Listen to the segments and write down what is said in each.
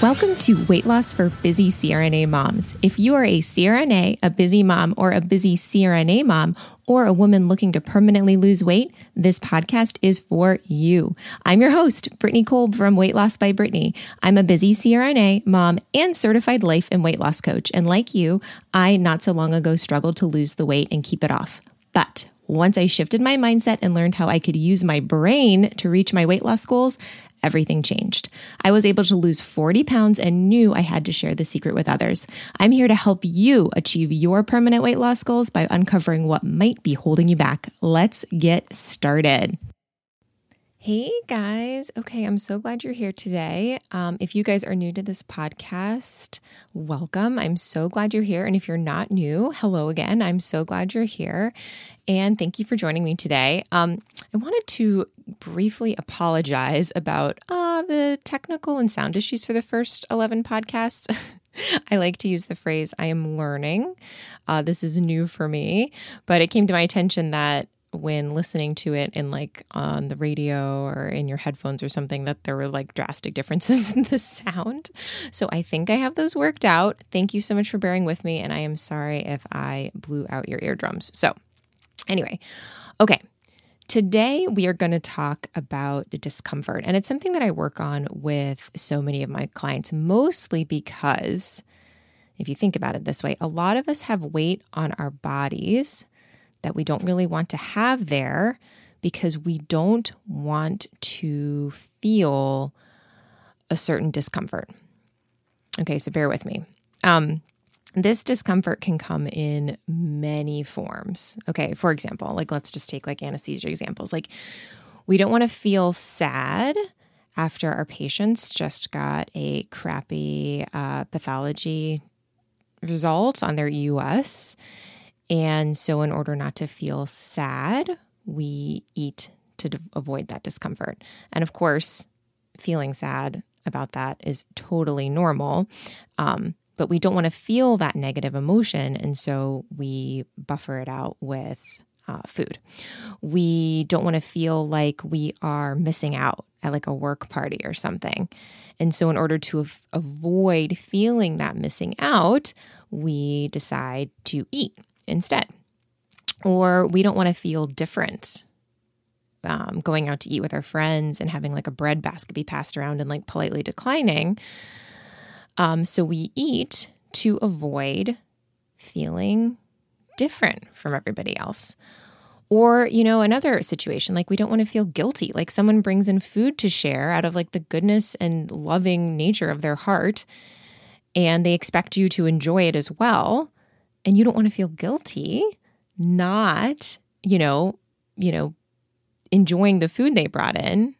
Welcome to Weight Loss for Busy CRNA Moms. If you are a CRNA, a busy mom, or a busy CRNA mom, or a woman looking to permanently lose weight, this podcast is for you. I'm your host, Brittany Kolb from Weight Loss by Brittany. I'm a busy CRNA, mom, and certified life and weight loss coach. And like you, I not so long ago struggled to lose the weight and keep it off. But once I shifted my mindset and learned how I could use my brain to reach my weight loss goals, everything changed. I was able to lose 40 pounds and knew I had to share the secret with others. I'm here to help you achieve your permanent weight loss goals by uncovering what might be holding you back. Let's get started. Hey guys. Okay, I'm so glad you're here today. Um, if you guys are new to this podcast, welcome. I'm so glad you're here. And if you're not new, hello again. I'm so glad you're here. And thank you for joining me today. Um, I wanted to briefly apologize about uh, the technical and sound issues for the first 11 podcasts. I like to use the phrase I am learning. Uh, this is new for me, but it came to my attention that when listening to it in like on the radio or in your headphones or something that there were like drastic differences in the sound. So I think I have those worked out. Thank you so much for bearing with me and I am sorry if I blew out your eardrums. So anyway, okay. Today, we are going to talk about discomfort. And it's something that I work on with so many of my clients, mostly because if you think about it this way, a lot of us have weight on our bodies that we don't really want to have there because we don't want to feel a certain discomfort. Okay, so bear with me. Um, this discomfort can come in many forms. Okay, for example, like let's just take like anesthesia examples. Like we don't want to feel sad after our patients just got a crappy uh, pathology result on their EUS and so, in order not to feel sad, we eat to d- avoid that discomfort. And of course, feeling sad about that is totally normal. Um, but we don't want to feel that negative emotion. And so we buffer it out with uh, food. We don't want to feel like we are missing out at like a work party or something. And so, in order to avoid feeling that missing out, we decide to eat instead. Or we don't want to feel different um, going out to eat with our friends and having like a bread basket be passed around and like politely declining. Um, so we eat to avoid feeling different from everybody else. Or, you know, another situation, like we don't want to feel guilty. Like someone brings in food to share out of like the goodness and loving nature of their heart, and they expect you to enjoy it as well and you don't want to feel guilty not, you know, you know, enjoying the food they brought in.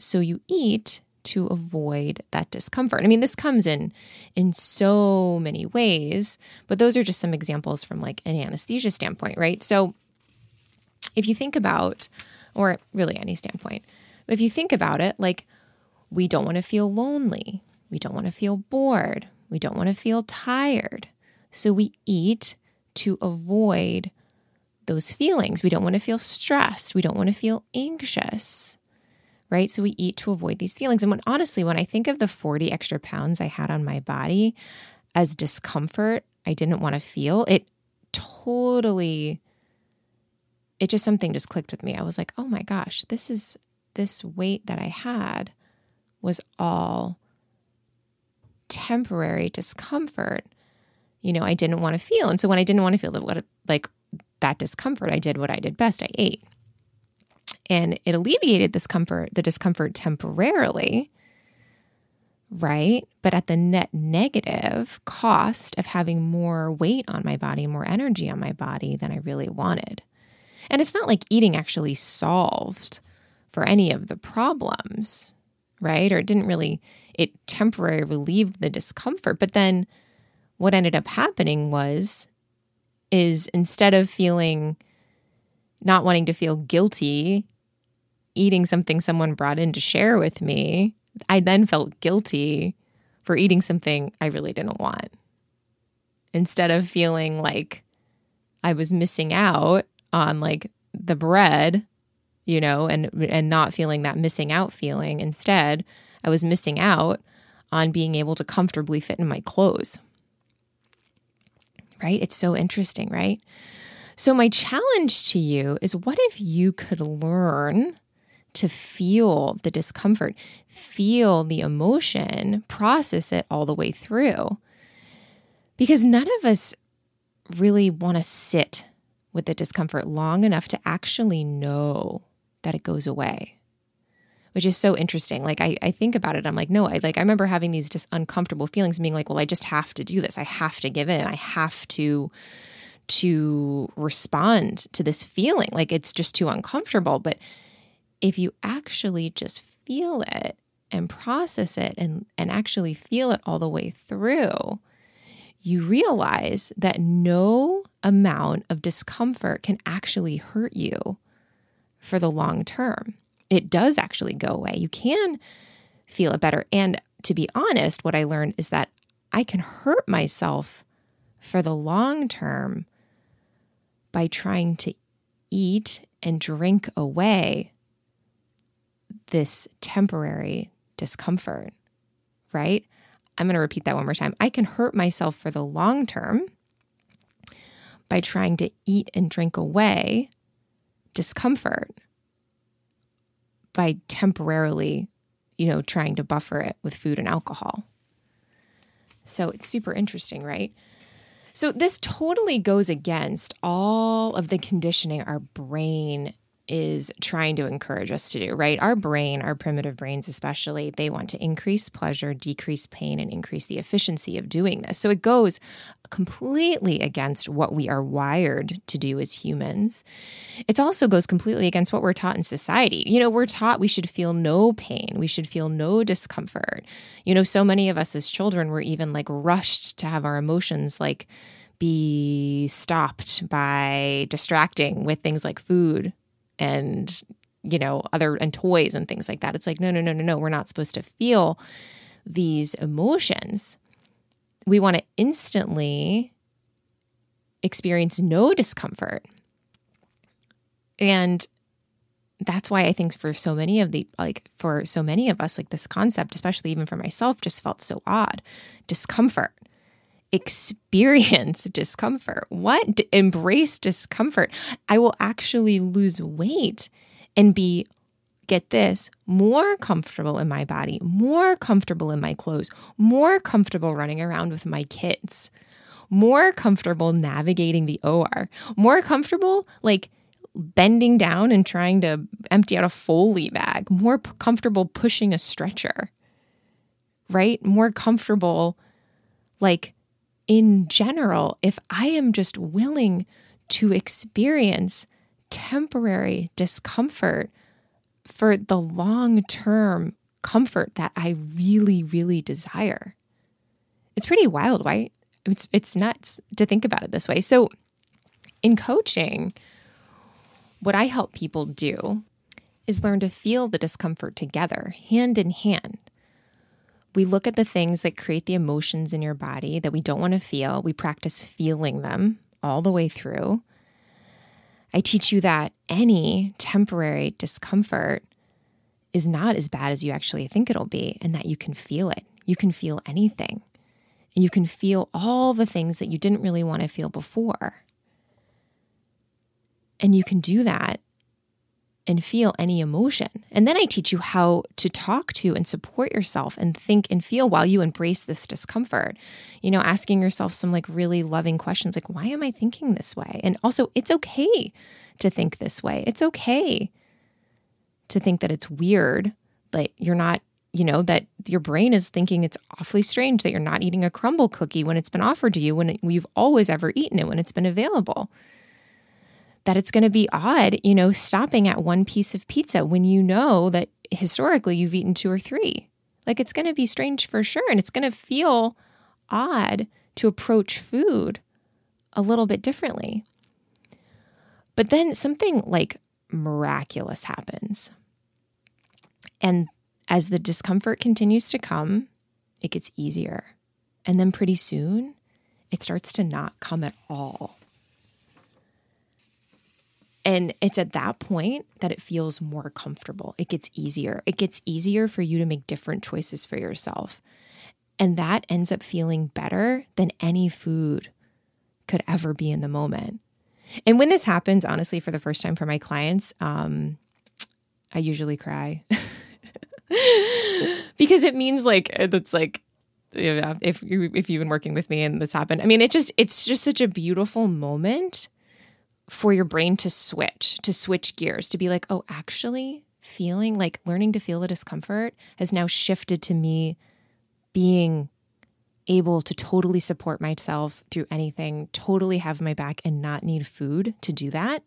So you eat to avoid that discomfort. I mean, this comes in in so many ways, but those are just some examples from like an anesthesia standpoint, right? So if you think about or really any standpoint, if you think about it, like we don't want to feel lonely, we don't want to feel bored, we don't want to feel tired. So we eat to avoid those feelings. We don't want to feel stressed. We don't want to feel anxious, right? So we eat to avoid these feelings. And when honestly, when I think of the 40 extra pounds I had on my body as discomfort, I didn't want to feel, it totally, it just something just clicked with me. I was like, oh my gosh, this is this weight that I had was all temporary discomfort you know, I didn't want to feel. And so when I didn't want to feel that what like that discomfort, I did what I did best. I ate. And it alleviated discomfort, the discomfort temporarily, right? But at the net negative cost of having more weight on my body, more energy on my body than I really wanted. And it's not like eating actually solved for any of the problems, right? Or it didn't really, it temporarily relieved the discomfort. But then what ended up happening was is instead of feeling not wanting to feel guilty eating something someone brought in to share with me, I then felt guilty for eating something I really didn't want. Instead of feeling like I was missing out on like the bread, you know, and and not feeling that missing out feeling, instead I was missing out on being able to comfortably fit in my clothes. Right? It's so interesting, right? So, my challenge to you is what if you could learn to feel the discomfort, feel the emotion, process it all the way through? Because none of us really want to sit with the discomfort long enough to actually know that it goes away which is so interesting. Like I, I think about it, I'm like, no, I like I remember having these just uncomfortable feelings, being like, well, I just have to do this. I have to give in. I have to to respond to this feeling. Like it's just too uncomfortable. But if you actually just feel it and process it and, and actually feel it all the way through, you realize that no amount of discomfort can actually hurt you for the long term it does actually go away. You can feel it better. And to be honest, what I learned is that I can hurt myself for the long term by trying to eat and drink away this temporary discomfort, right? I'm going to repeat that one more time. I can hurt myself for the long term by trying to eat and drink away discomfort by temporarily, you know, trying to buffer it with food and alcohol. So it's super interesting, right? So this totally goes against all of the conditioning our brain is trying to encourage us to do, right? Our brain, our primitive brains especially, they want to increase pleasure, decrease pain, and increase the efficiency of doing this. So it goes completely against what we are wired to do as humans. It also goes completely against what we're taught in society. You know, we're taught we should feel no pain, we should feel no discomfort. You know, so many of us as children were even like rushed to have our emotions like be stopped by distracting with things like food and you know other and toys and things like that. It's like no no no no no we're not supposed to feel these emotions. We want to instantly experience no discomfort. And that's why i think for so many of the like for so many of us like this concept especially even for myself just felt so odd. Discomfort experience discomfort. What? Embrace discomfort. I will actually lose weight and be, get this, more comfortable in my body, more comfortable in my clothes, more comfortable running around with my kids, more comfortable navigating the OR, more comfortable like bending down and trying to empty out a Foley bag, more p- comfortable pushing a stretcher, right? More comfortable like in general, if I am just willing to experience temporary discomfort for the long term comfort that I really, really desire. It's pretty wild, right? It's, it's nuts to think about it this way. So, in coaching, what I help people do is learn to feel the discomfort together, hand in hand we look at the things that create the emotions in your body that we don't want to feel. We practice feeling them all the way through. I teach you that any temporary discomfort is not as bad as you actually think it'll be, and that you can feel it. You can feel anything. And you can feel all the things that you didn't really want to feel before. And you can do that and feel any emotion. And then I teach you how to talk to and support yourself and think and feel while you embrace this discomfort. You know, asking yourself some like really loving questions like, why am I thinking this way? And also, it's okay to think this way. It's okay to think that it's weird, that you're not, you know, that your brain is thinking it's awfully strange that you're not eating a Crumbl cookie when it's been offered to you, when you've always ever eaten it, when it's been available that it's going to be odd, you know, stopping at one piece of pizza when you know that historically you've eaten two or three. Like it's going to be strange for sure. And it's going to feel odd to approach food a little bit differently. But then something like miraculous happens. And as the discomfort continues to come, it gets easier. And then pretty soon, it starts to not come at all. And it's at that point that it feels more comfortable. It gets easier. It gets easier for you to make different choices for yourself. And that ends up feeling better than any food could ever be in the moment. And when this happens, honestly, for the first time for my clients, um, I usually cry because it means like it's like if you if you've been working with me and this happened. I mean, it just it's just such a beautiful moment for your brain to switch, to switch gears, to be like, oh, actually, feeling like learning to feel the discomfort has now shifted to me being able to totally support myself through anything, totally have my back and not need food to do that.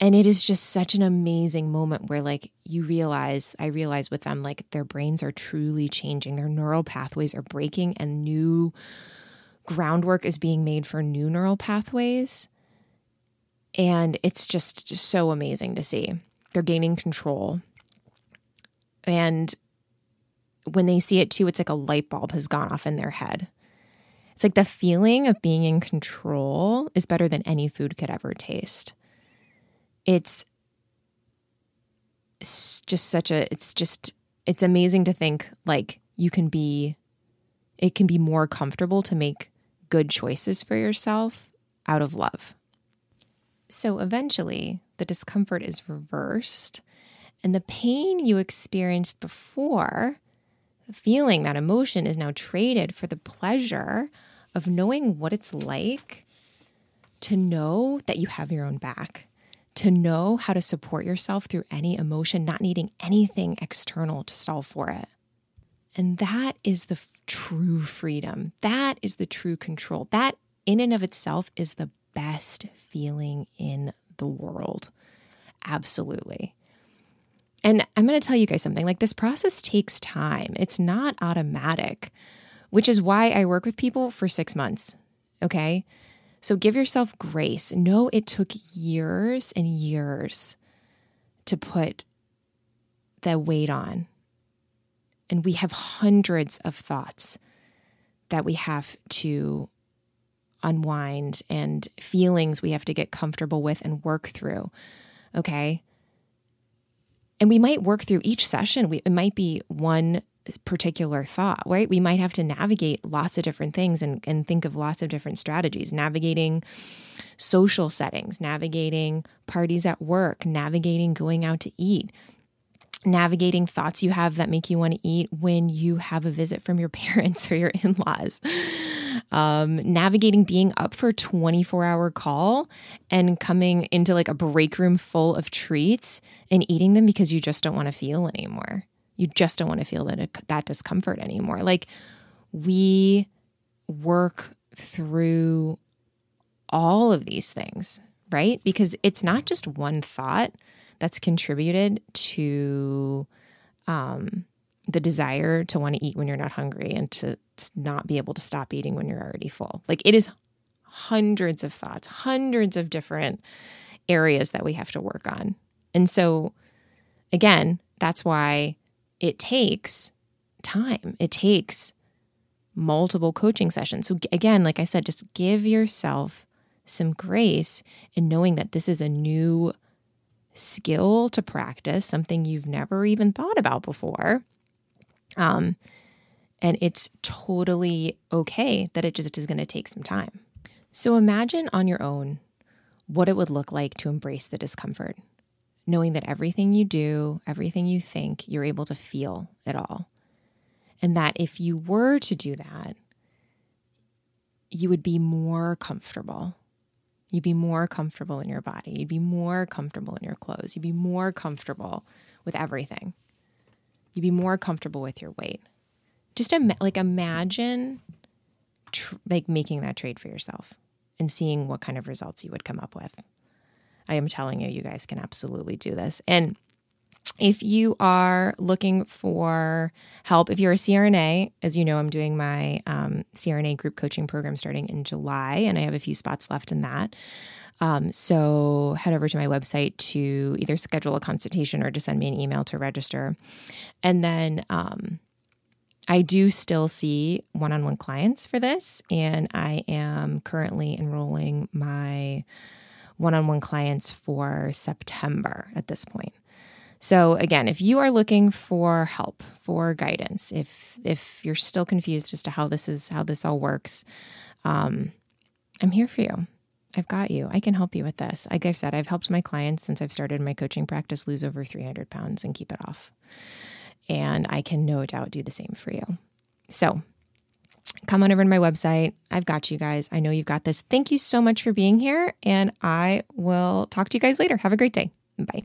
And it is just such an amazing moment where, like, you realize, I realize with them, like, their brains are truly changing. Their neural pathways are breaking, and new groundwork is being made for new neural pathways. And it's just, just so amazing to see. They're gaining control. And when they see it too, it's like a light bulb has gone off in their head. It's like the feeling of being in control is better than any food could ever taste. It's just such a, it's just, it's amazing to think like you can be, it can be more comfortable to make good choices for yourself out of love. So eventually, the discomfort is reversed, and the pain you experienced before feeling, that emotion is now traded for the pleasure of knowing what it's like to know that you have your own back, to know how to support yourself through any emotion, not needing anything external to solve for it. And that is the true freedom. That is the true control. That, in and of itself, is the best feeling in the world. Absolutely. And I'm going to tell you guys something like this process takes time, it's not automatic, which is why I work with people for six months. Okay. So give yourself grace. Know it took years and years to put the weight on. And we have hundreds of thoughts that we have to unwind and feelings we have to get comfortable with and work through. Okay. And we might work through each session. We, it might be one particular thought, right? We might have to navigate lots of different things and, and think of lots of different strategies, navigating social settings, navigating parties at work, navigating going out to eat, navigating thoughts you have that make you want to eat when you have a visit from your parents or your in laws, um, navigating being up for a 24 hour call and coming into like a break room full of treats and eating them because you just don't want to feel anymore. You just don't want to feel that, that discomfort anymore. Like we work through all of these things, right? Because it's not just one thought that's contributed to um, the desire to want to eat when you're not hungry and to, to not be able to stop eating when you're already full. Like it is hundreds of thoughts, hundreds of different areas that we have to work on. And so, again, that's why it takes time. It takes multiple coaching sessions. So, again, like I said, just give yourself some grace in knowing that this is a new skill to practice, something you've never even thought about before. Um, and it's totally okay that it just is going to take some time. So imagine on your own what it would look like to embrace the discomfort, knowing that everything you do, everything you think, you're able to feel it all. And that if you were to do that, you would be more comfortable You'd be more comfortable in your body. You'd be more comfortable in your clothes. You'd be more comfortable with everything. You'd be more comfortable with your weight. Just Im- like imagine tr- like making that trade for yourself and seeing what kind of results you would come up with. I am telling you, you guys can absolutely do this. And if you are looking for help, if you're a CRNA, as you know, I'm doing my um, CRNA group coaching program starting in July, and I have a few spots left in that. Um, so head over to my website to either schedule a consultation or to send me an email to register. And then um, I do still see one on one clients for this, and I am currently enrolling my one on one clients for September at this point. So again, if you are looking for help, for guidance, if if you're still confused as to how this is how this all works, um, I'm here for you. I've got you. I can help you with this. Like I've said, I've helped my clients since I've started my coaching practice lose over 300 pounds and keep it off. And I can no doubt do the same for you. So come on over to my website. I've got you guys. I know you've got this. Thank you so much for being here. And I will talk to you guys later. Have a great day. Bye.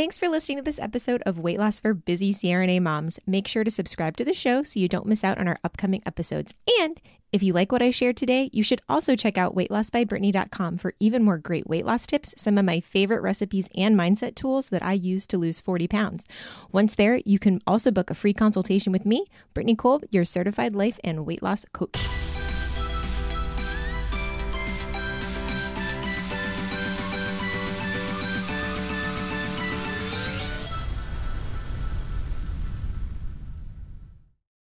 Thanks for listening to this episode of Weight Loss for Busy CRNA Moms. Make sure to subscribe to the show so you don't miss out on our upcoming episodes. And if you like what I shared today, you should also check out weightlossbybrittany.com for even more great weight loss tips, some of my favorite recipes and mindset tools that I use to lose 40 pounds. Once there, you can also book a free consultation with me, Brittany Kolb, your certified life and weight loss coach.